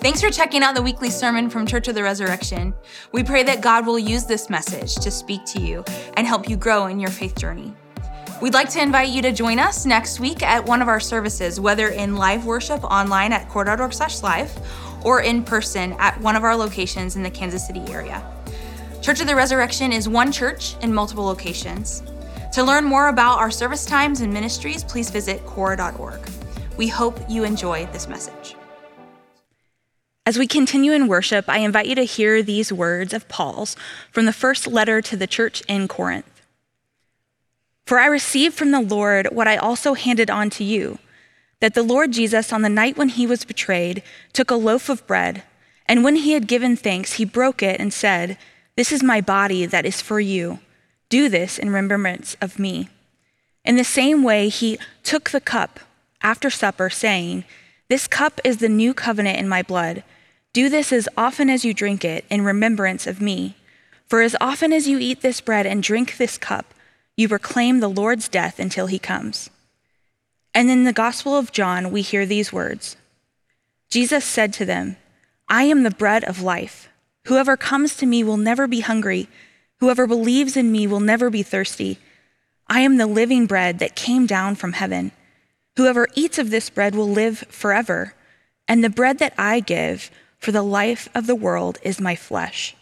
Thanks for checking out the weekly sermon from Church of the Resurrection. We pray that God will use this message to speak to you and help you grow in your faith journey. We'd like to invite you to join us next week at one of our services, whether in live worship online at cor.org slash live or in person at one of our locations in the Kansas City area. Church of the Resurrection is one church in multiple locations. To learn more about our service times and ministries, please visit cor.org. We hope you enjoy this message. As we continue in worship, I invite you to hear these words of Paul's from the first letter to the church in Corinth. For I received from the Lord what I also handed on to you that the Lord Jesus, on the night when he was betrayed, took a loaf of bread, and when he had given thanks, he broke it and said, This is my body that is for you. Do this in remembrance of me. In the same way, he took the cup after supper, saying, This cup is the new covenant in my blood. Do this as often as you drink it in remembrance of me. For as often as you eat this bread and drink this cup, you proclaim the Lord's death until he comes. And in the Gospel of John, we hear these words Jesus said to them, I am the bread of life. Whoever comes to me will never be hungry. Whoever believes in me will never be thirsty. I am the living bread that came down from heaven. Whoever eats of this bread will live forever. And the bread that I give for the life of the world is my flesh.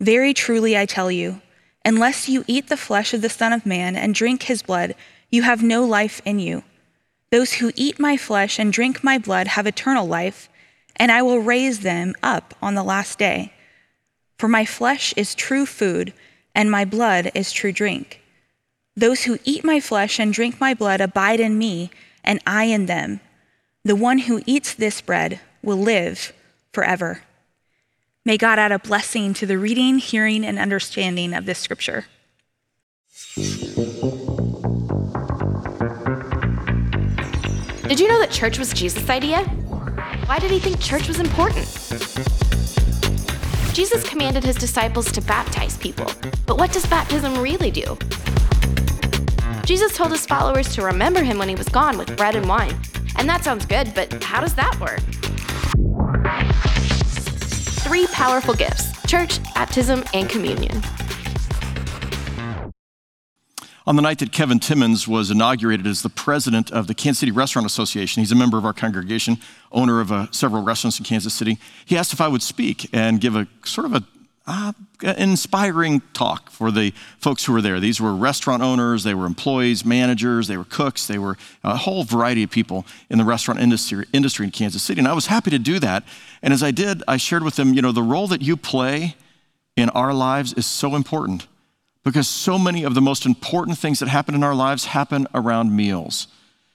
Very truly I tell you, unless you eat the flesh of the Son of Man and drink his blood, you have no life in you. Those who eat my flesh and drink my blood have eternal life, and I will raise them up on the last day. For my flesh is true food, and my blood is true drink. Those who eat my flesh and drink my blood abide in me, and I in them. The one who eats this bread will live forever. May God add a blessing to the reading, hearing, and understanding of this scripture. Did you know that church was Jesus' idea? Why did he think church was important? Jesus commanded his disciples to baptize people, but what does baptism really do? Jesus told his followers to remember him when he was gone with bread and wine. And that sounds good, but how does that work? Three powerful gifts church, baptism, and communion. on the night that Kevin Timmons was inaugurated as the president of the Kansas City Restaurant Association. He's a member of our congregation, owner of uh, several restaurants in Kansas City. He asked if I would speak and give a sort of a uh, inspiring talk for the folks who were there. These were restaurant owners, they were employees, managers, they were cooks, they were a whole variety of people in the restaurant industry, industry in Kansas City. And I was happy to do that. And as I did, I shared with them, you know, the role that you play in our lives is so important because so many of the most important things that happen in our lives happen around meals.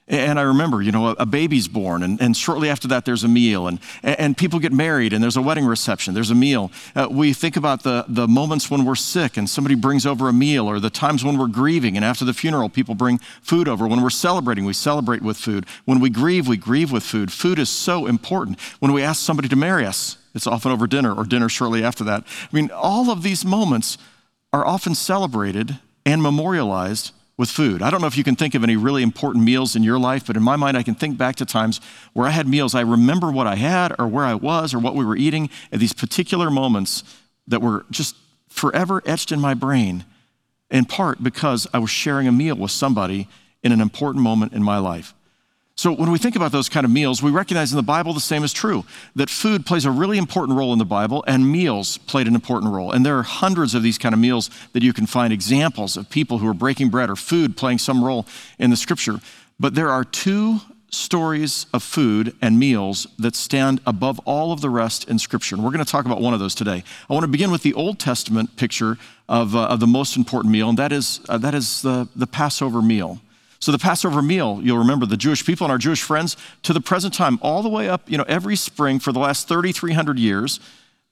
And I remember, you know, a baby's born, and, and shortly after that, there's a meal, and, and people get married, and there's a wedding reception, there's a meal. Uh, we think about the, the moments when we're sick, and somebody brings over a meal, or the times when we're grieving, and after the funeral, people bring food over. When we're celebrating, we celebrate with food. When we grieve, we grieve with food. Food is so important. When we ask somebody to marry us, it's often over dinner, or dinner shortly after that. I mean, all of these moments are often celebrated and memorialized with food. I don't know if you can think of any really important meals in your life, but in my mind, I can think back to times where I had meals. I remember what I had or where I was or what we were eating at these particular moments that were just forever etched in my brain, in part because I was sharing a meal with somebody in an important moment in my life. So, when we think about those kind of meals, we recognize in the Bible the same is true that food plays a really important role in the Bible, and meals played an important role. And there are hundreds of these kind of meals that you can find examples of people who are breaking bread or food playing some role in the scripture. But there are two stories of food and meals that stand above all of the rest in Scripture. And we're going to talk about one of those today. I want to begin with the Old Testament picture of, uh, of the most important meal, and that is, uh, that is the, the Passover meal. So the Passover meal, you'll remember the Jewish people and our Jewish friends to the present time, all the way up, you know, every spring for the last 3,300 years,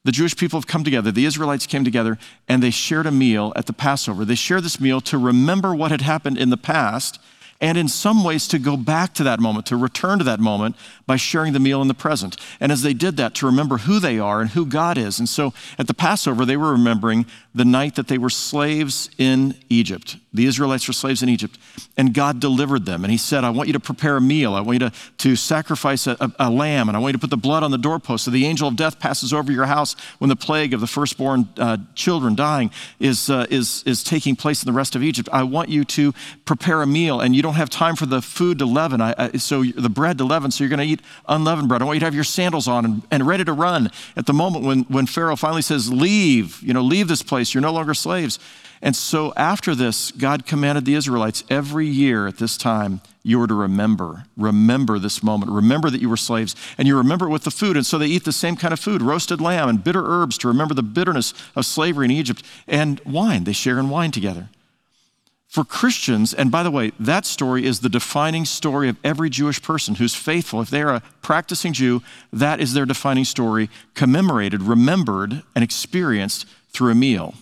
the Jewish people have come together, the Israelites came together, and they shared a meal at the Passover. They shared this meal to remember what had happened in the past and in some ways to go back to that moment, to return to that moment by sharing the meal in the present. And as they did that, to remember who they are and who God is. And so at the Passover, they were remembering the night that they were slaves in Egypt. The Israelites were slaves in Egypt, and God delivered them. And He said, I want you to prepare a meal. I want you to, to sacrifice a, a, a lamb, and I want you to put the blood on the doorpost so the angel of death passes over your house when the plague of the firstborn uh, children dying is, uh, is, is taking place in the rest of Egypt. I want you to prepare a meal, and you don't have time for the food to leaven, I, I, so the bread to leaven, so you're going to eat unleavened bread. I want you to have your sandals on and, and ready to run at the moment when, when Pharaoh finally says, Leave, you know, leave this place. You're no longer slaves. And so after this, God commanded the Israelites every year at this time, you were to remember, remember this moment, remember that you were slaves, and you remember it with the food. And so they eat the same kind of food roasted lamb and bitter herbs to remember the bitterness of slavery in Egypt, and wine. They share in wine together. For Christians, and by the way, that story is the defining story of every Jewish person who's faithful. If they're a practicing Jew, that is their defining story, commemorated, remembered, and experienced through a meal.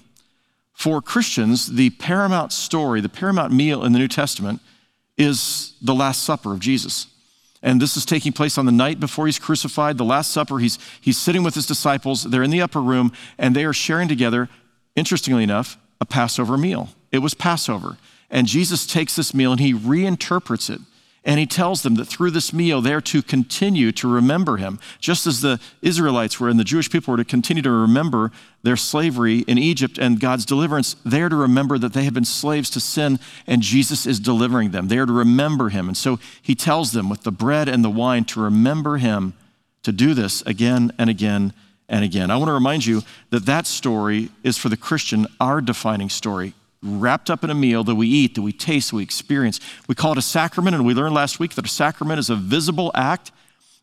For Christians, the paramount story, the paramount meal in the New Testament is the Last Supper of Jesus. And this is taking place on the night before he's crucified, the Last Supper. He's, he's sitting with his disciples. They're in the upper room, and they are sharing together, interestingly enough, a Passover meal. It was Passover. And Jesus takes this meal and he reinterprets it and he tells them that through this meal, they're to continue to remember him. Just as the Israelites were and the Jewish people were to continue to remember their slavery in Egypt and God's deliverance, they're to remember that they have been slaves to sin and Jesus is delivering them. They are to remember him. And so he tells them with the bread and the wine to remember him, to do this again and again and again. I want to remind you that that story is for the Christian our defining story wrapped up in a meal that we eat, that we taste, we experience. We call it a sacrament, and we learned last week that a sacrament is a visible act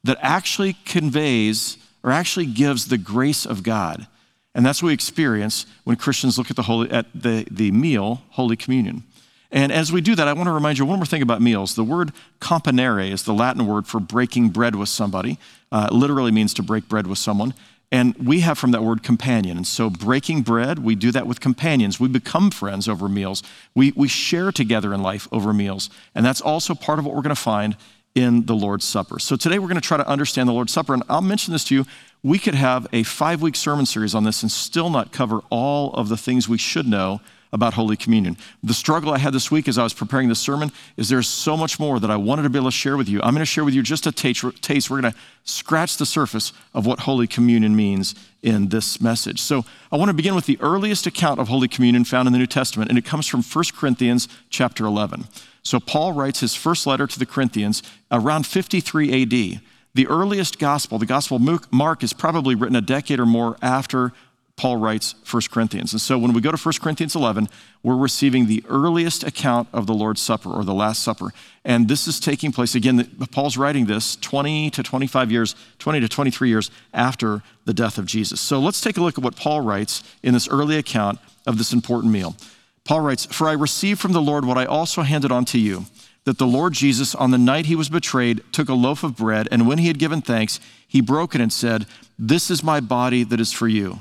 that actually conveys or actually gives the grace of God. And that's what we experience when Christians look at the, holy, at the, the meal, Holy Communion. And as we do that, I want to remind you one more thing about meals. The word componere is the Latin word for breaking bread with somebody. Uh, literally means to break bread with someone. And we have from that word companion. And so, breaking bread, we do that with companions. We become friends over meals. We, we share together in life over meals. And that's also part of what we're going to find in the Lord's Supper. So, today we're going to try to understand the Lord's Supper. And I'll mention this to you. We could have a five week sermon series on this and still not cover all of the things we should know about Holy Communion. The struggle I had this week as I was preparing this sermon is there's so much more that I wanted to be able to share with you. I'm going to share with you just a taste. We're going to scratch the surface of what Holy Communion means in this message. So I want to begin with the earliest account of Holy Communion found in the New Testament, and it comes from 1 Corinthians chapter 11. So Paul writes his first letter to the Corinthians around 53 AD. The earliest gospel, the Gospel Mark, is probably written a decade or more after Paul writes 1 Corinthians. And so when we go to 1 Corinthians 11, we're receiving the earliest account of the Lord's Supper or the Last Supper. And this is taking place, again, Paul's writing this 20 to 25 years, 20 to 23 years after the death of Jesus. So let's take a look at what Paul writes in this early account of this important meal. Paul writes, For I received from the Lord what I also handed on to you that the Lord Jesus, on the night he was betrayed, took a loaf of bread, and when he had given thanks, he broke it and said, This is my body that is for you.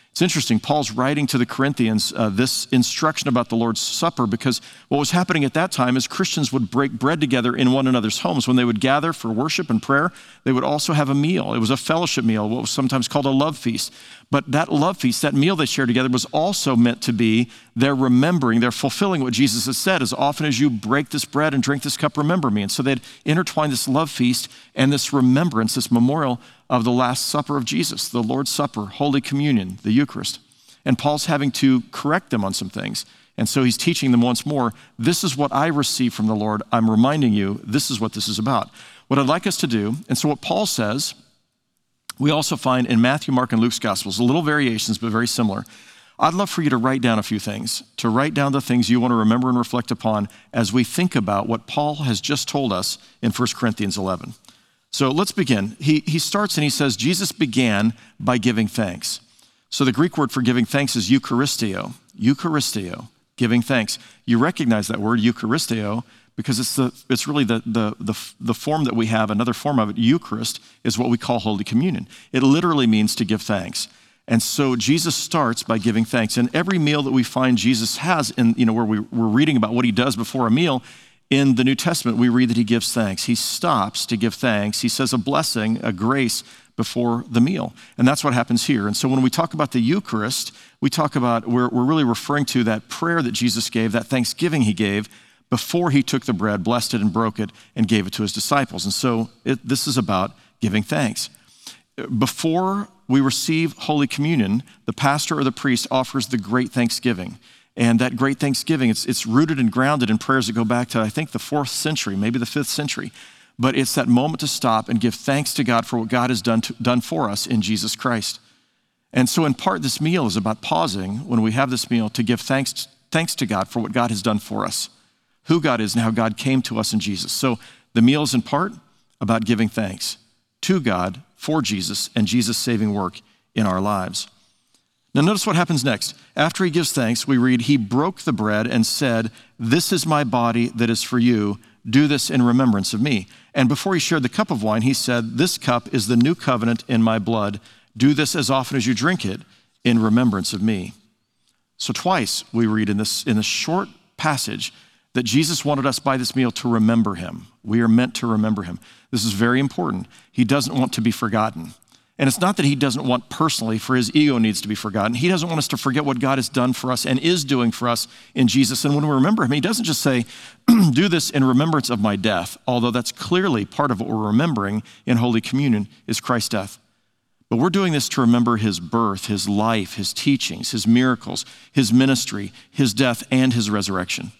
It's interesting. Paul's writing to the Corinthians uh, this instruction about the Lord's Supper because what was happening at that time is Christians would break bread together in one another's homes. When they would gather for worship and prayer, they would also have a meal. It was a fellowship meal, what was sometimes called a love feast. But that love feast, that meal they shared together, was also meant to be their remembering, their fulfilling what Jesus has said. As often as you break this bread and drink this cup, remember me. And so they'd intertwine this love feast and this remembrance, this memorial of the Last Supper of Jesus, the Lord's Supper, Holy Communion, the Eucharist. And Paul's having to correct them on some things. And so he's teaching them once more this is what I received from the Lord. I'm reminding you, this is what this is about. What I'd like us to do, and so what Paul says, we also find in Matthew, Mark, and Luke's Gospels, a little variations, but very similar. I'd love for you to write down a few things, to write down the things you want to remember and reflect upon as we think about what Paul has just told us in 1 Corinthians 11. So let's begin. He, he starts and he says, Jesus began by giving thanks. So the Greek word for giving thanks is Eucharisteo. Eucharisteo, giving thanks. You recognize that word, Eucharisteo, because it's, the, it's really the, the, the, the form that we have. Another form of it, Eucharist, is what we call Holy Communion. It literally means to give thanks. And so Jesus starts by giving thanks. And every meal that we find Jesus has in, you know, where we, we're reading about what he does before a meal, in the New Testament, we read that he gives thanks. He stops to give thanks. He says a blessing, a grace before the meal. And that's what happens here. And so when we talk about the Eucharist, we talk about, we're, we're really referring to that prayer that Jesus gave, that thanksgiving he gave before he took the bread, blessed it, and broke it, and gave it to his disciples. And so it, this is about giving thanks. Before we receive Holy Communion, the pastor or the priest offers the great thanksgiving. And that great thanksgiving, it's, it's rooted and grounded in prayers that go back to, I think, the fourth century, maybe the fifth century. But it's that moment to stop and give thanks to God for what God has done, to, done for us in Jesus Christ. And so, in part, this meal is about pausing when we have this meal to give thanks, thanks to God for what God has done for us, who God is, and how God came to us in Jesus. So, the meal is in part about giving thanks to God for Jesus and Jesus' saving work in our lives. Now, notice what happens next. After he gives thanks, we read, He broke the bread and said, This is my body that is for you. Do this in remembrance of me. And before he shared the cup of wine, he said, This cup is the new covenant in my blood. Do this as often as you drink it in remembrance of me. So, twice we read in this, in this short passage that Jesus wanted us by this meal to remember him. We are meant to remember him. This is very important. He doesn't want to be forgotten. And it's not that he doesn't want personally for his ego needs to be forgotten. He doesn't want us to forget what God has done for us and is doing for us in Jesus. And when we remember him, he doesn't just say, do this in remembrance of my death, although that's clearly part of what we're remembering in Holy Communion is Christ's death. But we're doing this to remember his birth, his life, his teachings, his miracles, his ministry, his death, and his resurrection.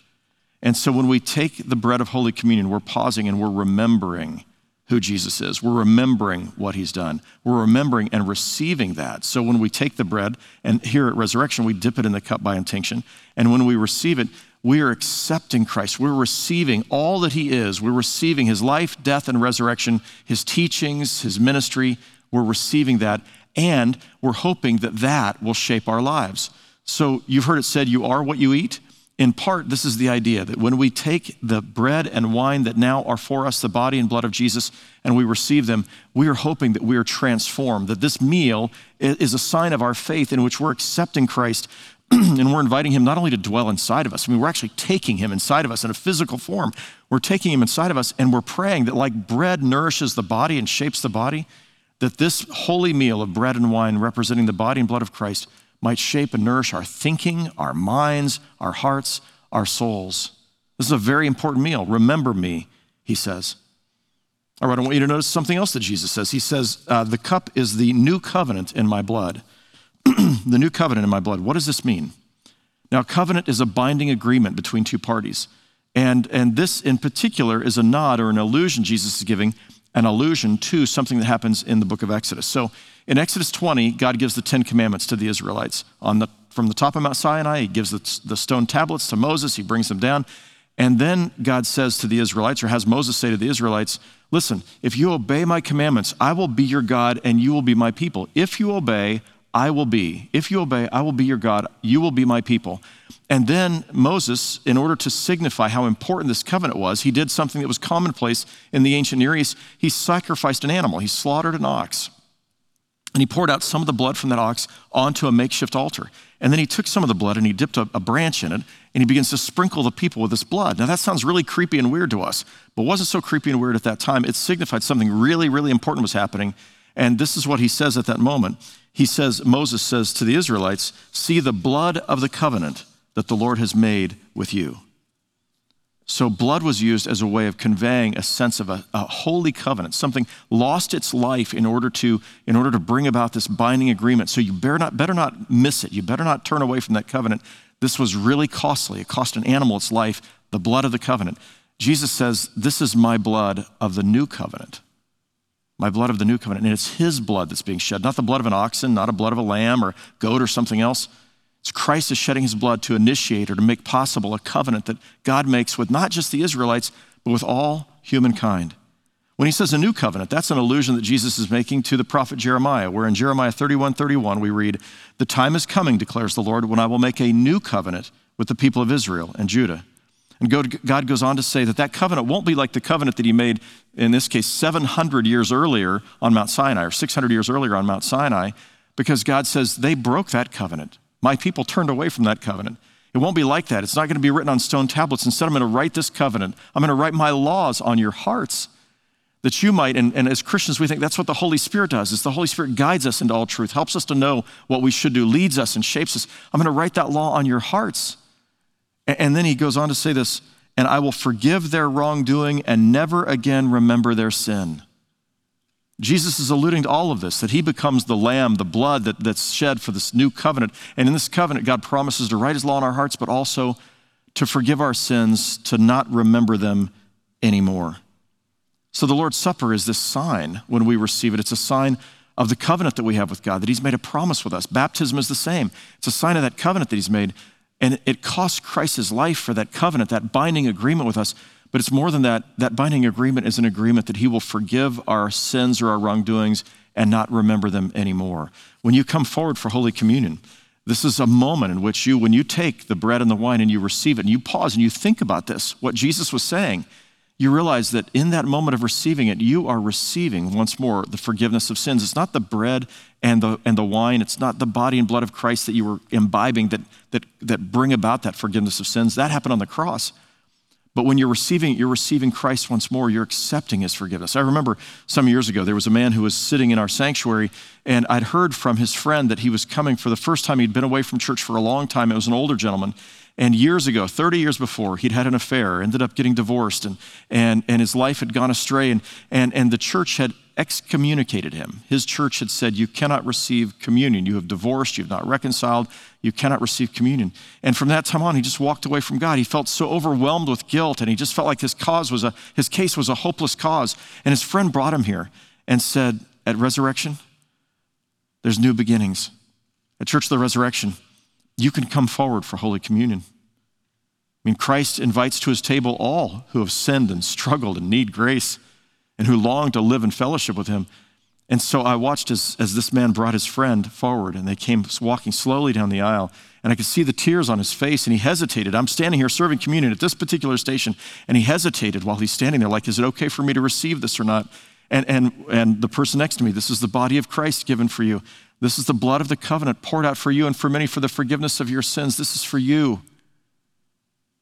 And so when we take the bread of Holy Communion, we're pausing and we're remembering who Jesus is. We're remembering what he's done. We're remembering and receiving that. So when we take the bread, and here at Resurrection, we dip it in the cup by intinction. And when we receive it, we are accepting Christ. We're receiving all that he is. We're receiving his life, death, and resurrection, his teachings, his ministry. We're receiving that. And we're hoping that that will shape our lives. So you've heard it said, you are what you eat. In part, this is the idea that when we take the bread and wine that now are for us, the body and blood of Jesus, and we receive them, we are hoping that we are transformed, that this meal is a sign of our faith in which we're accepting Christ and we're inviting him not only to dwell inside of us, I mean, we're actually taking him inside of us in a physical form. We're taking him inside of us and we're praying that, like bread nourishes the body and shapes the body, that this holy meal of bread and wine representing the body and blood of Christ might shape and nourish our thinking, our minds, our hearts, our souls. This is a very important meal. Remember me, he says. All right, I want you to notice something else that Jesus says. He says, uh, The cup is the new covenant in my blood. the new covenant in my blood. What does this mean? Now, covenant is a binding agreement between two parties. And, and this in particular is a nod or an allusion Jesus is giving, an allusion to something that happens in the book of Exodus. So in Exodus 20, God gives the Ten Commandments to the Israelites. On the, from the top of Mount Sinai, He gives the, the stone tablets to Moses, He brings them down. And then God says to the Israelites, or has Moses say to the Israelites, Listen, if you obey my commandments, I will be your God and you will be my people. If you obey, I will be. If you obey, I will be your God, you will be my people. And then Moses, in order to signify how important this covenant was, he did something that was commonplace in the ancient Near East. He sacrificed an animal, he slaughtered an ox. And he poured out some of the blood from that ox onto a makeshift altar. And then he took some of the blood and he dipped a, a, branch in it and he begins to sprinkle the people with this blood. Now that sounds really creepy and weird to us, but wasn't so creepy and weird at that time. It signified something really, really important was happening. And this is what he says at that moment. He says, Moses says to the Israelites, See the blood of the covenant that the Lord has made with you. So, blood was used as a way of conveying a sense of a, a, holy covenant. Something lost its life in order, to, in order to bring about this binding agreement. So, you better not, better not miss it. You better not turn away from that covenant. This was really costly. It cost an animal its life, the blood of the covenant. Jesus says, This is my blood of the new covenant. My blood of the new covenant. And it's his blood that's being shed, not the blood of an oxen, not a blood of a lamb or goat or something else. It's Christ is shedding his blood to initiate or to make possible a covenant that God makes with not just the Israelites, but with all humankind. When he says a new covenant, that's an allusion that Jesus is making to the prophet Jeremiah, where in Jeremiah 31 31 we read, The time is coming, declares the Lord, when I will make a new covenant with the people of Israel and Judah. And God goes on to say that that covenant won't be like the covenant that he made, in this case, 700 years earlier on Mount Sinai, or 600 years earlier on Mount Sinai, because God says they broke that covenant. My people turned away from that covenant. It won't be like that. It's not going to be written on stone tablets. Instead, I'm going to write this covenant. I'm going to write my laws on your hearts that you might, and, and, as Christians, we think that's what the Holy Spirit does, is the Holy Spirit guides us into all truth, helps us to know what we should do, leads us and shapes us. I'm going to write that law on your hearts. And then he goes on to say this, and I will forgive their wrongdoing and never again remember their sin. Jesus is alluding to all of this, that he becomes the lamb, the blood that, that's shed for this new covenant. And in this covenant, God promises to write his law in our hearts, but also to forgive our sins, to not remember them anymore. So the Lord's Supper is this sign when we receive it. It's a sign of the covenant that we have with God, that he's made a promise with us. Baptism is the same. It's a sign of that covenant that he's made. And it cost Christ his life for that covenant, that binding agreement with us. But it's more than that. That binding agreement is an agreement that he will forgive our sins or our wrongdoings and not remember them anymore. When you come forward for Holy Communion, this is a moment in which you, when you take the bread and the wine and you receive it and you pause and you think about this, what Jesus was saying, you realize that in that moment of receiving it, you are receiving once more the forgiveness of sins. It's not the bread and the, and the wine, it's not the body and blood of Christ that you were imbibing that, that, that bring about that forgiveness of sins. That happened on the cross. But when you're receiving, it, you're receiving Christ once more, you're accepting his forgiveness. I remember some years ago, there was a man who was sitting in our sanctuary, and I'd heard from his friend that he was coming for the first time. He'd been away from church for a long time. It was an older gentleman. And years ago, 30 years before, he'd had an affair, ended up getting divorced, and, and, and his life had gone astray, and, and, and the church had excommunicated him. His church had said, You cannot receive communion. You have divorced, you have not reconciled, you cannot receive communion. And from that time on, he just walked away from God. He felt so overwhelmed with guilt, and he just felt like his cause was a, his case was a hopeless cause. And his friend brought him here and said, At resurrection, there's new beginnings. At Church of the Resurrection, you can come forward for Holy Communion. I mean, Christ invites to his table all who have sinned and struggled and need grace and who long to live in fellowship with him. And so I watched as, as this man brought his friend forward and they came walking slowly down the aisle. And I could see the tears on his face and he hesitated. I'm standing here serving communion at this particular station and he hesitated while he's standing there, like, is it okay for me to receive this or not? And, and, and the person next to me, this is the body of Christ given for you. This is the blood of the covenant poured out for you and for many for the forgiveness of your sins. This is for you.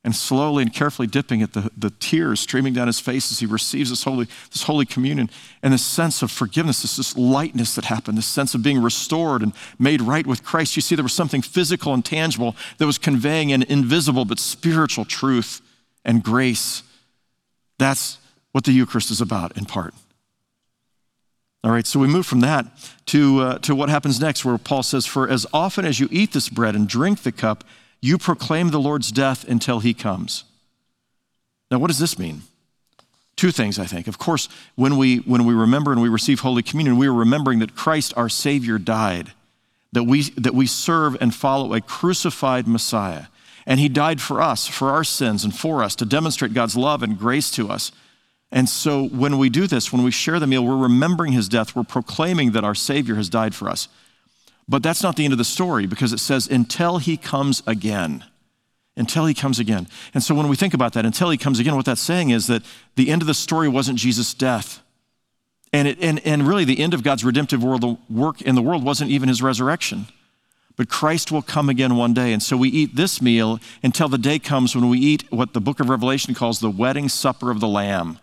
And slowly and carefully dipping at the, the tears streaming down his face as he receives this holy, this holy communion and this sense of forgiveness, this, this lightness that happened, this sense of being restored and made right with Christ. You see, there was something physical and tangible that was conveying an invisible but spiritual truth and grace. That's what the Eucharist is about in part. All right, so we move from that to, uh, to what happens next, where Paul says, For as often as you eat this bread and drink the cup, you proclaim the Lord's death until he comes. Now, what does this mean? Two things, I think. Of course, when we, when we remember and we receive Holy Communion, we are remembering that Christ, our Savior, died, that we, that we serve and follow a crucified Messiah. And he died for us, for our sins, and for us to demonstrate God's love and grace to us. And so when we do this, when we share the meal, we're remembering his death. We're proclaiming that our Savior has died for us. But that's not the end of the story because it says, until he comes again. Until he comes again. And so when we think about that, until he comes again, what that's saying is that the end of the story wasn't Jesus' death. And, it, and, and really, the end of God's redemptive world, work in the world wasn't even his resurrection. But Christ will come again one day. And so we eat this meal until the day comes when we eat what the book of Revelation calls the wedding supper of the Lamb.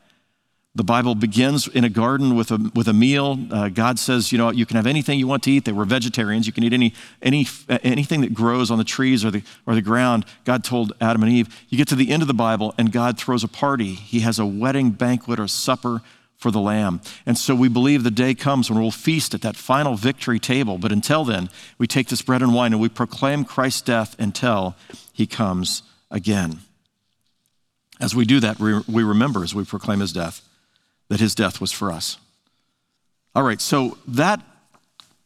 The Bible begins in a garden with a, with a meal. Uh, God says, you know, you can have anything you want to eat. They were vegetarians. You can eat any, any, anything that grows on the trees or the, or the ground. God told Adam and Eve. You get to the end of the Bible, and God throws a party. He has a wedding banquet or supper for the Lamb. And so we believe the day comes when we'll feast at that final victory table. But until then, we take this bread and wine and we proclaim Christ's death until he comes again. As we do that, we remember as we proclaim his death that his death was for us. All right, so that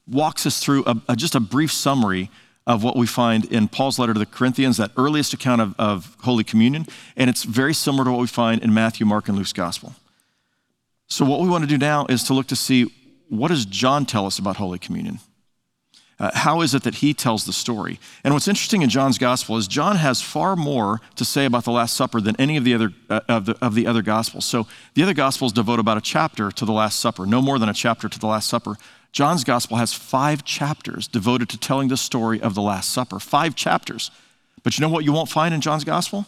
walks us through a, a, just a brief summary of what we find in Paul's letter to the Corinthians, that earliest account of, of Holy Communion, and it's very similar to what we find in Matthew, Mark, and Luke's Gospel. So, what we want to do now is to look to see what does John tell us about Holy Communion? Uh, how is it that he tells the story? And what's interesting in John's gospel is John has far more to say about the Last Supper than any of the other uh, of, the, of the other gospels. So the other gospels devote about a chapter to the Last Supper, no more than a chapter to the Last Supper. John's gospel has five chapters devoted to telling the story of the Last Supper. Five chapters. But you know what you won't find in John's gospel?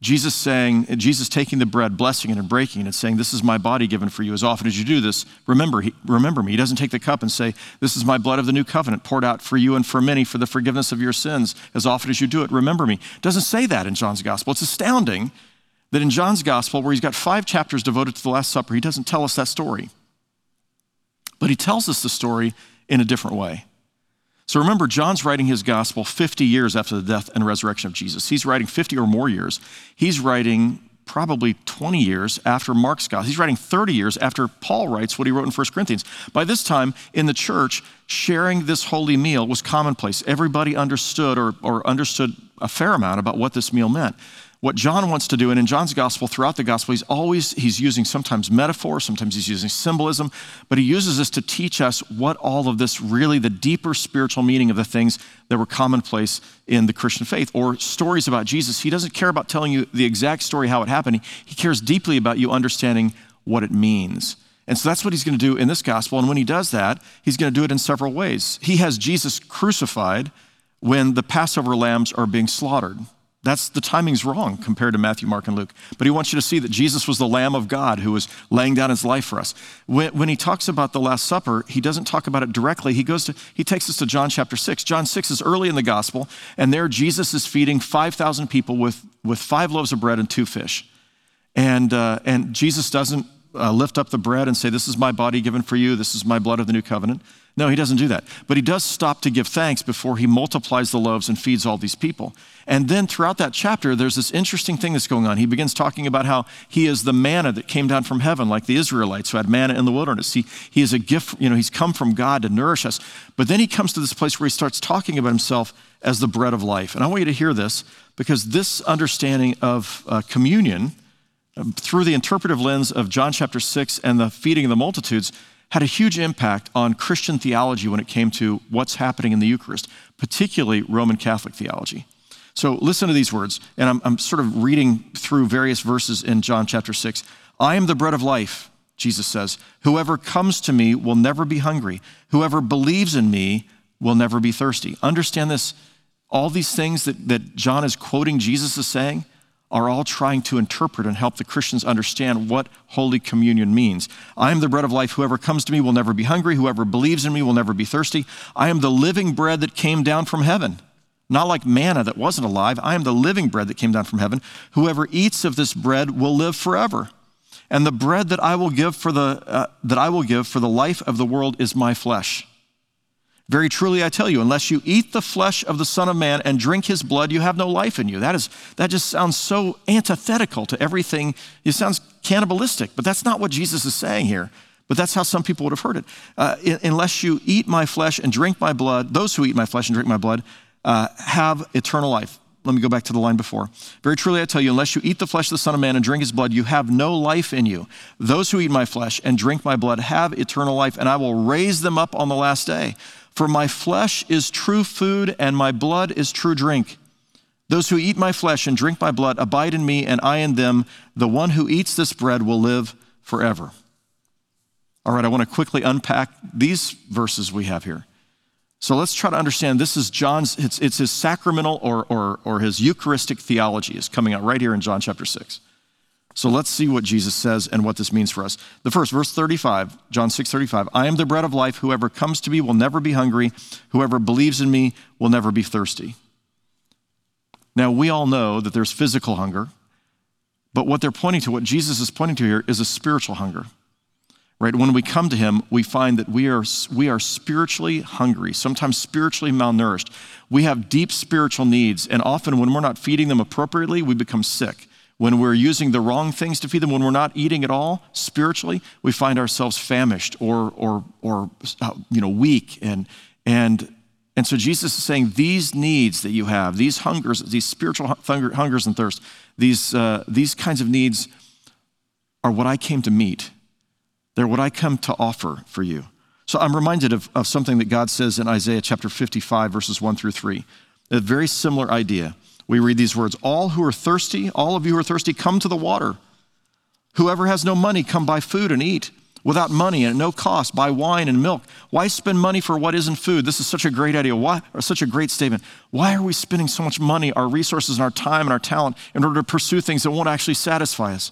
Jesus saying, Jesus taking the bread, blessing it, and breaking it, and saying, This is my body given for you. As often as you do this, remember, remember me. He doesn't take the cup and say, This is my blood of the new covenant, poured out for you and for many for the forgiveness of your sins. As often as you do it, remember me. doesn't say that in John's gospel. It's astounding that in John's gospel, where he's got five chapters devoted to the Last Supper, he doesn't tell us that story. But he tells us the story in a different way. So remember, John's writing his gospel 50 years after the death and resurrection of Jesus. He's writing 50 or more years. He's writing probably 20 years after Mark's gospel. He's writing 30 years after Paul writes what he wrote in 1 Corinthians. By this time, in the church, sharing this holy meal was commonplace. Everybody understood or, or understood a fair amount about what this meal meant what John wants to do, and in John's gospel, throughout the gospel, he's always he's using sometimes metaphor, sometimes he's using symbolism, but he uses this to teach us what all of this really the deeper spiritual meaning of the things that were commonplace in the Christian faith or stories about Jesus. He doesn't care about telling you the exact story how it happened. He cares deeply about you understanding what it means. And so that's what he's going to do in this gospel. And when he does that, he's going to do it in several ways. He has Jesus crucified when the Passover lambs are being slaughtered. That's the timing's wrong compared to Matthew, Mark, and Luke. But he wants you to see that Jesus was the Lamb of God who was laying down his life for us. When, when, he talks about the Last Supper, he doesn't talk about it directly. He goes to he takes us to John chapter six. John six is early in the gospel, and there Jesus is feeding five thousand people with with five loaves of bread and two fish, and uh, and Jesus doesn't uh, lift up the bread and say, "This is my body given for you. This is my blood of the new covenant." No, he doesn't do that. But he does stop to give thanks before he multiplies the loaves and feeds all these people. And then throughout that chapter, there's this interesting thing that's going on. He begins talking about how he is the manna that came down from heaven, like the Israelites who had manna in the wilderness. He, he is a gift, you know, he's come from God to nourish us. But then he comes to this place where he starts talking about himself as the bread of life. And I want you to hear this because this understanding of uh, communion, um, through the interpretive lens of John chapter 6 and the feeding of the multitudes, had a huge impact on Christian theology when it came to what's happening in the Eucharist, particularly Roman Catholic theology. So listen to these words, and I'm, I'm, sort of reading through various verses in John chapter 6. I am the bread of life, Jesus says. Whoever comes to me will never be hungry. Whoever believes in me will never be thirsty. Understand this. All these things that, that John is quoting Jesus is saying, are all trying to interpret and help the Christians understand what Holy Communion means. I am the bread of life. Whoever comes to me will never be hungry. Whoever believes in me will never be thirsty. I am the living bread that came down from heaven. Not like manna that wasn't alive. I am the living bread that came down from heaven. Whoever eats of this bread will live forever. And the bread that I will give for the, uh, that I will give for the life of the world is my flesh. Very truly, I tell you, unless you eat the flesh of the Son of Man and drink his blood, you have no life in you. That, is, that just sounds so antithetical to everything. It sounds cannibalistic, but that's not what Jesus is saying here. But that's how some people would have heard it. Uh, unless you eat my flesh and drink my blood, those who eat my flesh and drink my blood uh, have eternal life. Let me go back to the line before. Very truly, I tell you, unless you eat the flesh of the Son of Man and drink his blood, you have no life in you. Those who eat my flesh and drink my blood have eternal life, and I will raise them up on the last day. For my flesh is true food, and my blood is true drink. Those who eat my flesh and drink my blood abide in me, and I in them. The one who eats this bread will live forever. All right, I want to quickly unpack these verses we have here. So let's try to understand this is John's, it's, it's his sacramental or, or, or his Eucharistic theology is coming out right here in John chapter 6. So let's see what Jesus says and what this means for us. The first, verse 35, John 6 35. I am the bread of life. Whoever comes to me will never be hungry. Whoever believes in me will never be thirsty. Now, we all know that there's physical hunger, but what they're pointing to, what Jesus is pointing to here, is a spiritual hunger. Right? When we come to him, we find that we are, we are spiritually hungry, sometimes spiritually malnourished. We have deep spiritual needs, and often when we're not feeding them appropriately, we become sick when we're using the wrong things to feed them, when we're not eating at all spiritually, we find ourselves famished or, or, or uh, you know, weak. And, and, and so Jesus is saying these needs that you have, these hungers, these spiritual hunger, hungers and thirsts, these, uh, these kinds of needs are what I came to meet. They're what I come to offer for you. So I'm reminded of, of something that God says in Isaiah chapter 55, verses 1 through 3. A very similar idea. We read these words All who are thirsty, all of you who are thirsty, come to the water. Whoever has no money, come buy food and eat. Without money and at no cost, buy wine and milk. Why spend money for what isn't food? This is such a great idea. Why, or such a great statement. Why are we spending so much money, our resources, and our time and our talent in order to pursue things that won't actually satisfy us?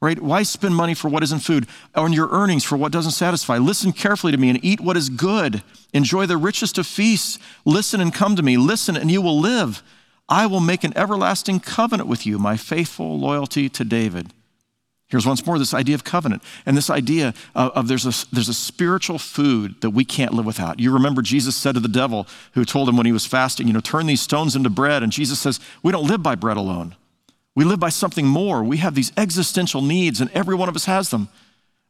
Right? Why spend money for what isn't food, on your earnings for what doesn't satisfy? Listen carefully to me and eat what is good. Enjoy the richest of feasts. Listen and come to me. Listen and you will live. I will make an everlasting covenant with you, my faithful loyalty to David. Here's once more this idea of covenant and this idea of, of, there's, a, there's a spiritual food that we can't live without. You remember Jesus said to the devil who told him when he was fasting, you know, turn these stones into bread. And Jesus says, we don't live by bread alone. We live by something more. We have these existential needs, and every one of us has them.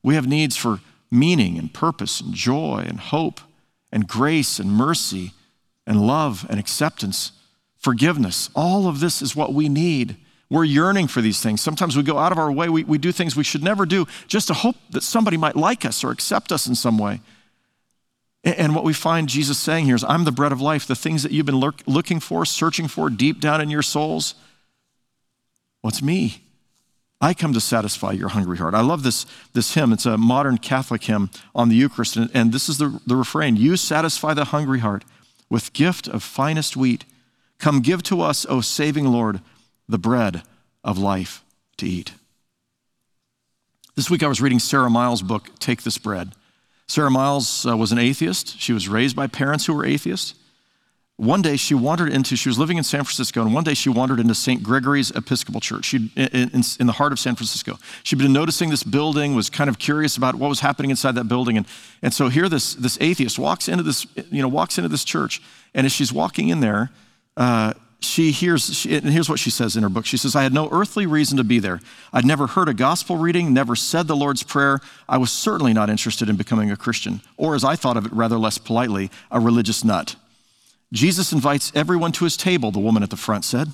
We have needs for meaning and purpose and joy and hope and grace and mercy and love and acceptance, forgiveness. All of this is what we need. We're yearning for these things. Sometimes we go out of our way, we, we do things we should never do just to hope that somebody might like us or accept us in some way. And, what we find Jesus saying here is, I'm the bread of life. The things that you've been lurk, looking for, searching for deep down in your souls, what's me? I come to satisfy your hungry heart. I love this, this hymn. It's a modern Catholic hymn on the Eucharist. And, and this is the, the refrain You satisfy the hungry heart with gift of finest wheat. Come give to us, O saving Lord, the bread of life to eat. This week I was reading Sara Miles' book, Take This Bread. Sara Miles uh, was an atheist. She was raised by parents who were atheists. One day she wandered into, she was living in San Francisco, and one day she wandered into St. Gregory's Episcopal Church she, in, in, in, the heart of San Francisco. She'd been noticing this building, was kind of curious about what was happening inside that building. And, and so here this, this atheist walks into this, you know, walks into this church, and as she's walking in there, uh, she hears, she, and here's what she says in her book. She says, I had no earthly reason to be there. I'd never heard a gospel reading, never said the Lord's Prayer. I was certainly not interested in becoming a Christian, or as I thought of it rather less politely, a religious nut. Jesus invites everyone to his table, the woman at the front said.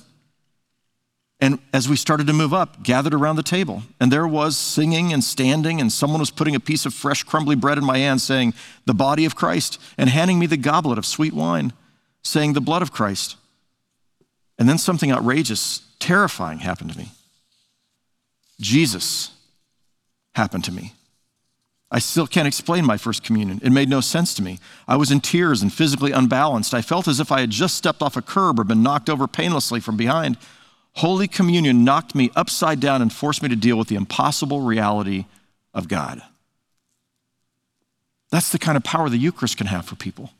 And as we started to move up, gathered around the table, and there was singing and standing, and someone was putting a piece of fresh, crumbly bread in my hand, saying, The body of Christ, and handing me the goblet of sweet wine, saying, The blood of Christ. And then something outrageous, terrifying happened to me. Jesus happened to me. I still can't explain my first communion. It made no sense to me. I was in tears and physically unbalanced. I felt as if I had just stepped off a curb or been knocked over painlessly from behind. Holy Communion knocked me upside down and forced me to deal with the impossible reality of God. That's the kind of power the Eucharist can have for people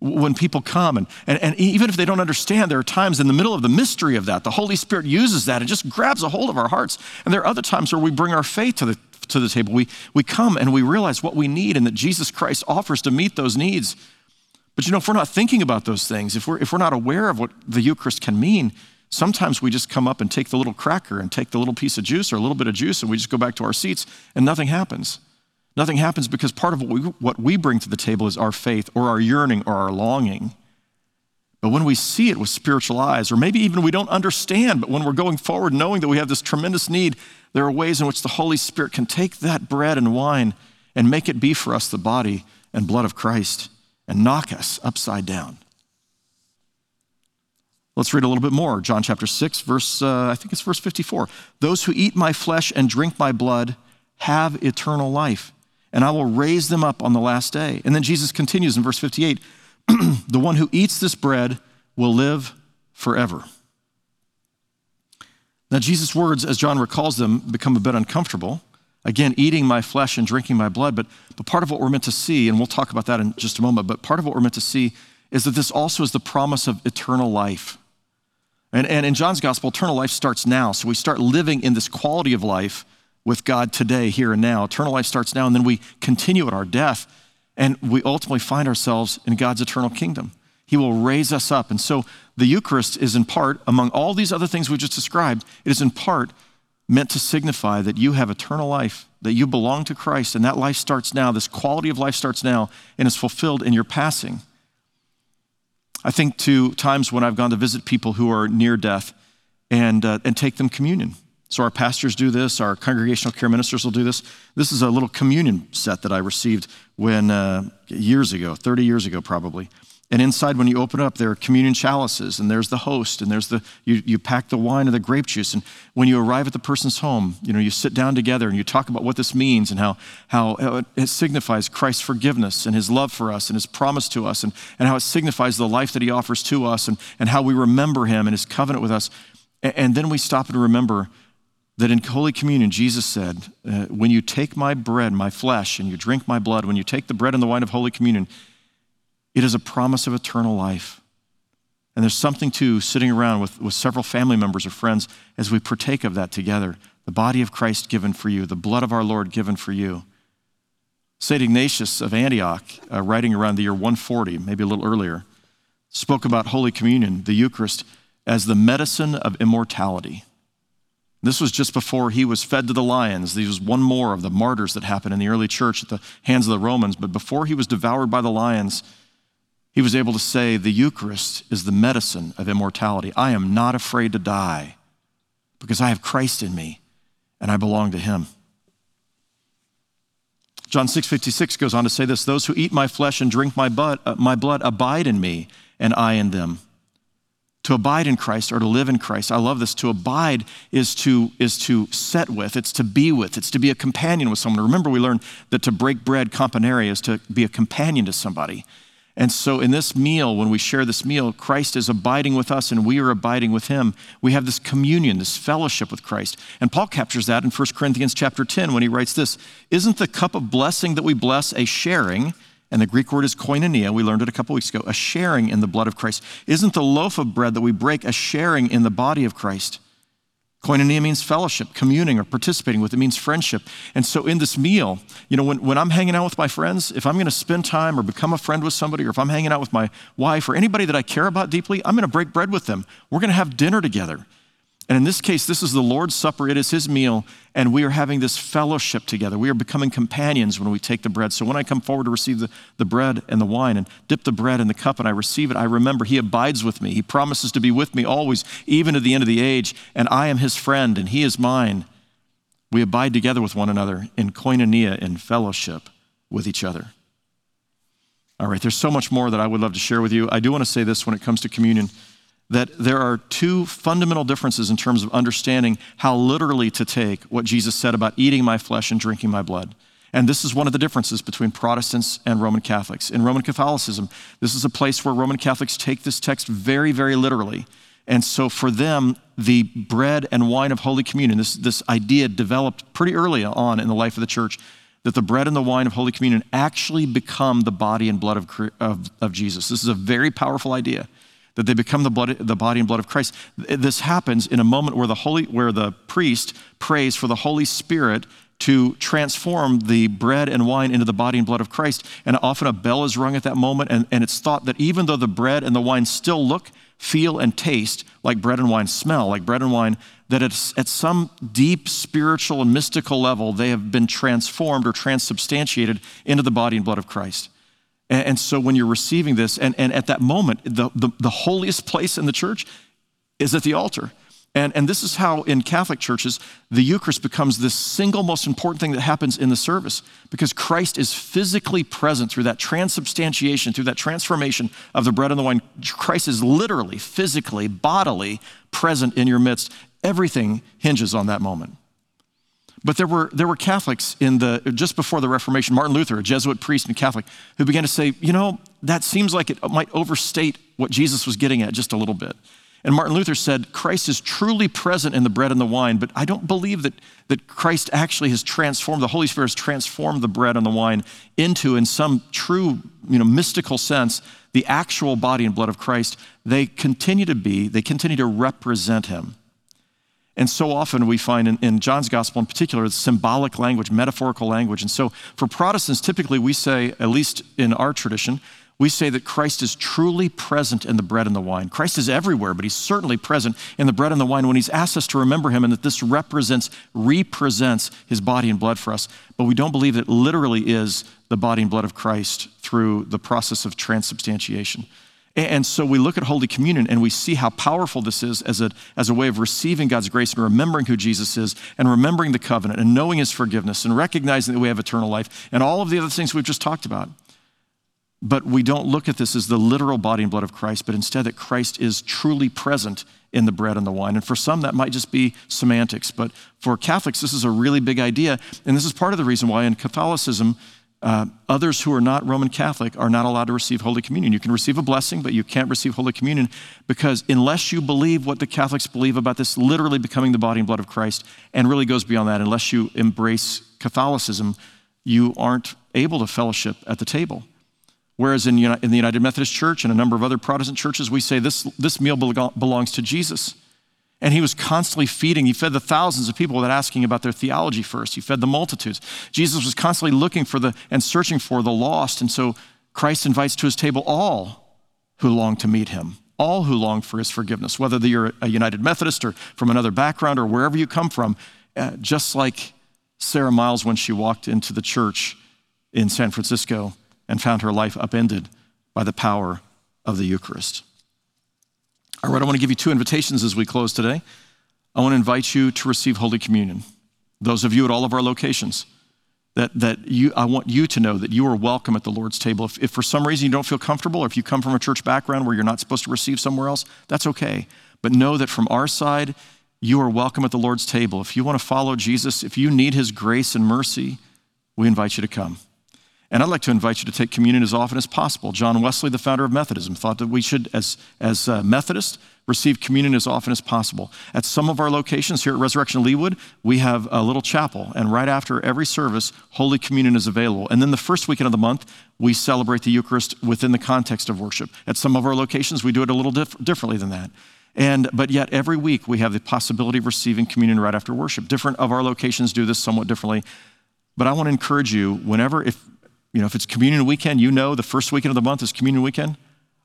when people come. And, and, and even if they don't understand, there are times in the middle of the mystery of that, the Holy Spirit uses that and just grabs a hold of our hearts. And there are other times where we bring our faith to the, to the table. We, we come and we realize what we need and that Jesus Christ offers to meet those needs. But you know, if we're not thinking about those things, if we're, if we're not aware of what the Eucharist can mean, sometimes we just come up and take the little cracker and take the little piece of juice or a little bit of juice and we just go back to our seats and nothing happens. Nothing happens because part of what we, what we bring to the table is our faith or our yearning or our longing. But when we see it with spiritual eyes, or maybe even we don't understand, but when we're going forward knowing that we have this tremendous need, there are ways in which the Holy Spirit can take that bread and wine and make it be for us the body and blood of Christ and knock us upside down. Let's read a little bit more. John chapter 6, verse, uh, I think it's verse 54. Those who eat my flesh and drink my blood have eternal life and I will raise them up on the last day. And then Jesus continues in verse 58 the one who eats this bread will live forever. Now, Jesus' words, as John recalls them, become a bit uncomfortable. Again, eating my flesh and drinking my blood. But, but part of what we're meant to see, and we'll talk about that in just a moment, but part of what we're meant to see is that this also is the promise of eternal life. And, and in John's gospel, eternal life starts now. So we start living in this quality of life with God today, here and now. Eternal life starts now, and then we continue at our death, and we ultimately find ourselves in God's eternal kingdom. He will raise us up. And so the Eucharist is in part, among all these other things we just described, it is in part meant to signify that you have eternal life, that you belong to Christ, and that life starts now. This quality of life starts now and is fulfilled in your passing. I think to times when I've gone to visit people who are near death and, uh, and take them communion. So our pastors do this, our congregational care ministers will do this. This is a little communion set that I received when uh, years ago, 30 years ago probably. And inside, when you open up, there are communion chalices, and there's the host, and there's the you, you pack the wine or the grape juice. And when you arrive at the person's home, you know you sit down together and you talk about what this means and how how it signifies Christ's forgiveness and His love for us and His promise to us, and, and how it signifies the life that He offers to us, and, and how we remember Him and His covenant with us. And, and then we stop and remember that in Holy Communion, Jesus said, uh, When you take my bread, my flesh, and you drink my blood, when you take the bread and the wine of Holy Communion, it is a promise of eternal life. And there's something to sitting around with, with several family members or friends as we partake of that together. The body of Christ given for you, the blood of our Lord given for you. St. Ignatius of Antioch, uh, writing around the year 140, maybe a little earlier, spoke about Holy Communion, the Eucharist, as the medicine of immortality. This was just before he was fed to the lions. This was one more of the martyrs that happened in the early church at the hands of the Romans. But before he was devoured by the lions, he was able to say, The Eucharist is the medicine of immortality. I am not afraid to die because I have Christ in me and I belong to him. John 6:56 goes on to say this, those who eat my flesh and drink my blood, uh, my blood abide in me and I in them to abide in Christ or to live in Christ. I love this. To abide is to, is to set with, it's to be with, it's to be a companion with someone. Remember, we learned that to break bread, companere, is to be a companion to somebody. And so, in this meal, when we share this meal, Christ is abiding with us and we are abiding with him. We have this communion, this fellowship with Christ. And Paul captures that in 1 Corinthians chapter 10 when he writes this Isn't the cup of blessing that we bless a sharing? And the Greek word is koinonia. We learned it a couple weeks ago, a sharing in the blood of Christ. Isn't the loaf of bread that we break a sharing in the body of Christ? Koinonia means fellowship, communing, or participating with. It means friendship. And so in this meal, you know, when, when I'm hanging out with my friends, if I'm going to spend time or become a friend with somebody, or if I'm hanging out with my wife or anybody that I care about deeply, I'm going to break bread with them. We're going to have dinner together. And in this case, this is the Lord's Supper. It is His meal, and we are having this fellowship together. We are becoming companions when we take the bread. So when I come forward to receive the, the bread and the wine and dip the bread in the cup and I receive it, I remember He abides with me. He promises to be with me always, even to the end of the age, and I am His friend and He is mine. We abide together with one another in koinonia, in fellowship with each other. All right, there's so much more that I would love to share with you. I do want to say this when it comes to communion that there are two fundamental differences in terms of understanding how literally to take what Jesus said about eating my flesh and drinking my blood. And this is one of the differences between Protestants and Roman Catholics. In Roman Catholicism, this is a place where Roman Catholics take this text very, very literally. And so for them, the bread and wine of Holy Communion, this, this idea developed pretty early on in the life of the church that the bread and the wine of Holy Communion actually become the body and blood of, of, of Jesus. This is a very powerful idea that they become the, blood, the body and blood of Christ. This happens in a moment where the, Holy, where the priest prays for the Holy Spirit to transform the bread and wine into the body and blood of Christ. And often a bell is rung at that moment, and, and it's thought that even though the bread and the wine still look, feel, and taste like bread and wine, smell like bread and wine, that it's, at some deep spiritual and mystical level, they have been transformed or transubstantiated into the body and blood of Christ. And, and so when you're receiving this, and, and at that moment, the, the, the holiest place in the church is at the altar. And, and this is how in Catholic churches, the Eucharist becomes the single most important thing that happens in the service because Christ is physically present through that transubstantiation, through that transformation of the bread and the wine. Christ is literally, physically, bodily present in your midst. Everything hinges on that moment. But there were, there were Catholics in the, just before the Reformation, Martin Luther, a Jesuit priest and Catholic, who began to say, you know, that seems like it might overstate what Jesus was getting at just a little bit. And Martin Luther said, Christ is truly present in the bread and the wine, but I don't believe that, that Christ actually has transformed, the Holy Spirit has transformed the bread and the wine into, in some true, you know, mystical sense, the actual body and blood of Christ. They continue to be, they continue to represent him. And so often we find in, in, John's gospel in particular, it's symbolic language, metaphorical language. And so for Protestants, typically we say, at least in our tradition, we say that Christ is truly present in the bread and the wine. Christ is everywhere, but he's certainly present in the bread and the wine when he's asked us to remember him and that this represents, represents his body and blood for us. But we don't believe it literally is the body and blood of Christ through the process of transubstantiation. And so we look at Holy Communion and we see how powerful this is as a, as a way of receiving God's grace and remembering who Jesus is and remembering the covenant and knowing his forgiveness and recognizing that we have eternal life and all of the other things we've just talked about. But we don't look at this as the literal body and blood of Christ, but instead that Christ is truly present in the bread and the wine. And for some, that might just be semantics. But for Catholics, this is a really big idea. And this is part of the reason why in Catholicism, uh, others who are not Roman Catholic are not allowed to receive Holy Communion. You can receive a blessing, but you can't receive Holy Communion because unless you believe what the Catholics believe about this literally becoming the body and blood of Christ, and really goes beyond that, unless you embrace Catholicism, you aren't able to fellowship at the table. Whereas in, in the United Methodist Church and a number of other Protestant churches, we say this, this meal belongs to Jesus. And he was constantly feeding. He fed the thousands of people without asking about their theology first. He fed the multitudes. Jesus was constantly looking for the and searching for the lost. And so Christ invites to his table all who long to meet him, all who long for his forgiveness, whether you're a United Methodist or from another background or wherever you come from. Uh, just like Sara Miles when she walked into the church in San Francisco and found her life upended by the power of the Eucharist. All right, I want to give you two invitations as we close today. I want to invite you to receive Holy Communion. Those of you at all of our locations, that, that you, I want you to know that you are welcome at the Lord's table. If, if for some reason you don't feel comfortable, or if you come from a church background where you're not supposed to receive somewhere else, that's okay. But know that from our side, you are welcome at the Lord's table. If you want to follow Jesus, if you need his grace and mercy, we invite you to come. And I'd like to invite you to take communion as often as possible. John Wesley, the founder of Methodism, thought that we should, as, as uh, Methodists, receive communion as often as possible. At some of our locations here at Resurrection Leawood, we have a little chapel, and right after every service, Holy Communion is available. And then the first weekend of the month, we celebrate the Eucharist within the context of worship. At some of our locations, we do it a little dif- differently than that. And, but yet, every week, we have the possibility of receiving communion right after worship. Different of our locations do this somewhat differently. But I want to encourage you, whenever, if you know, if it's communion weekend, you know the first weekend of the month is communion weekend.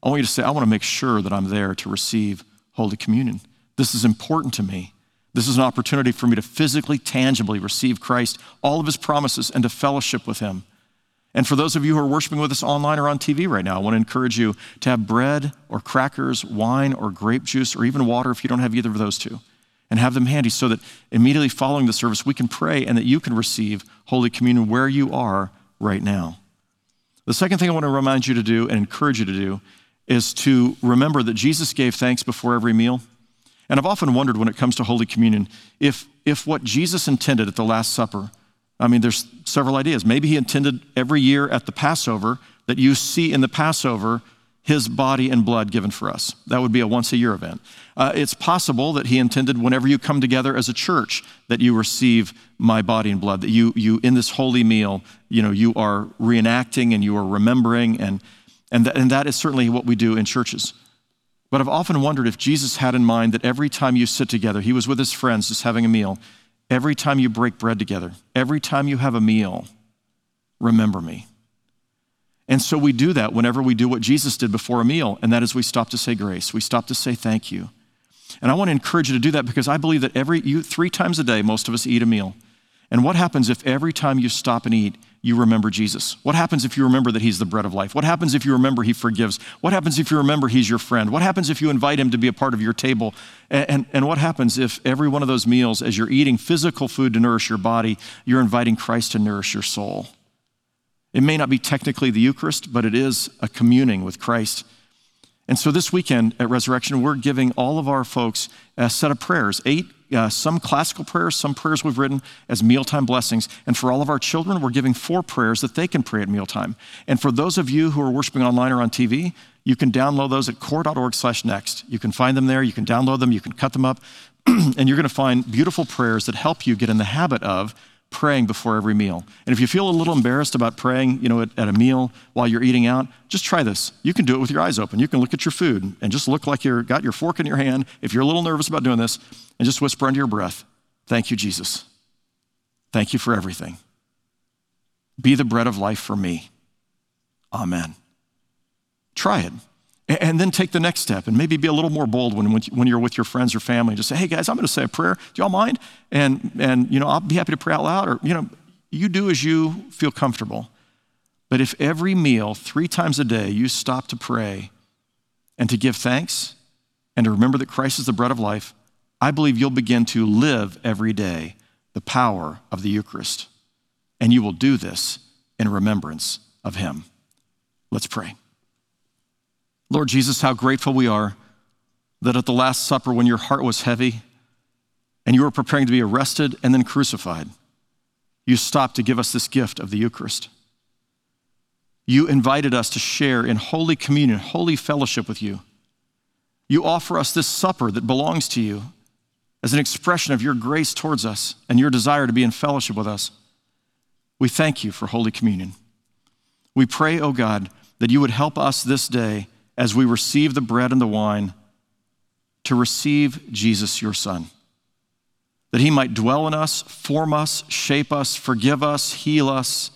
I want you to say, I want to make sure that I'm there to receive Holy Communion. This is important to me. This is an opportunity for me to physically, tangibly receive Christ, all of his promises, and to fellowship with him. And for those of you who are worshiping with us online or on TV right now, I want to encourage you to have bread or crackers, wine or grape juice, or even water if you don't have either of those two, and have them handy so that immediately following the service, we can pray and that you can receive Holy Communion where you are right now. The second thing I want to remind you to do and encourage you to do is to remember that Jesus gave thanks before every meal. And I've often wondered when it comes to Holy Communion if, if what Jesus intended at the Last Supper, I mean, there's several ideas. Maybe he intended every year at the Passover that you see in the Passover his body and blood given for us. That would be a once a year event. Uh, it's possible that he intended whenever you come together as a church that you receive my body and blood, that you, you in this holy meal, you know, you are reenacting and you are remembering, and, and, th- and that is certainly what we do in churches. But I've often wondered if Jesus had in mind that every time you sit together, he was with his friends just having a meal, every time you break bread together, every time you have a meal, remember me. And so we do that whenever we do what Jesus did before a meal, and that is we stop to say grace. We stop to say thank you. And I want to encourage you to do that because I believe that every you three times a day most of us eat a meal. And what happens if every time you stop and eat, you remember Jesus? What happens if you remember that He's the bread of life? What happens if you remember He forgives? What happens if you remember He's your friend? What happens if you invite Him to be a part of your table? And, and, and, what happens if every one of those meals, as you're eating physical food to nourish your body, you're inviting Christ to nourish your soul? It may not be technically the Eucharist, but it is a communing with Christ. And so this weekend at Resurrection, we're giving all of our folks a set of prayers, eight, uh, some classical prayers, some prayers we've written as mealtime blessings. And for all of our children, we're giving four prayers that they can pray at mealtime. And for those of you who are worshiping online or on TV, you can download those at cor.org slash next. You can find them there, you can download them, you can cut them up, and you're going to find beautiful prayers that help you get in the habit of praying before every meal. And if you feel a little embarrassed about praying, you know, at, at, a meal while you're eating out, just try this. You can do it with your eyes open. You can look at your food and just look like you've got your fork in your hand. If you're a little nervous about doing this, and just whisper under your breath, "Thank you, Jesus. Thank you for everything. Be the bread of life for me. Amen." Try it. And then take the next step and maybe be a little more bold when, when you're with your friends or family. Just say, hey guys, I'm going to say a prayer. Do y'all mind? And, and, you know, I'll be happy to pray out loud or, you know, you do as you feel comfortable. But if every meal, three times a day, you stop to pray and to give thanks and to remember that Christ is the bread of life, I believe you'll begin to live every day the power of the Eucharist. And you will do this in remembrance of him. Let's pray. Lord Jesus, how grateful we are that at the Last Supper, when your heart was heavy and you were preparing to be arrested and then crucified, you stopped to give us this gift of the Eucharist. You invited us to share in holy communion, holy fellowship with you. You offer us this supper that belongs to you as an expression of your grace towards us and your desire to be in fellowship with us. We thank you for Holy Communion. We pray, O oh God, that you would help us this day as we receive the bread and the wine to receive Jesus, your Son, that he might dwell in us, form us, shape us, forgive us, heal us,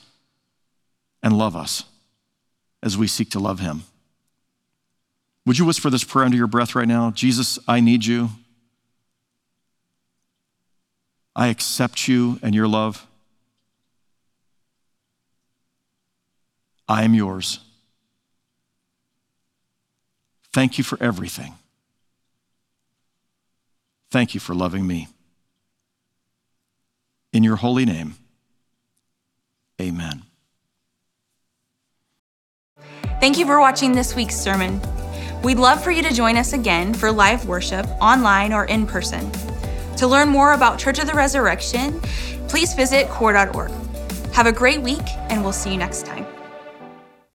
and love us as we seek to love him. Would you whisper this prayer under your breath right now? Jesus, I need you. I accept you and your love. I am yours. Thank you for everything. Thank you for loving me. In your holy name, amen. Thank you for watching this week's sermon. We'd love for you to join us again for live worship online or in person. To learn more about Church of the Resurrection, please visit cor.org. Have a great week, and we'll see you next time.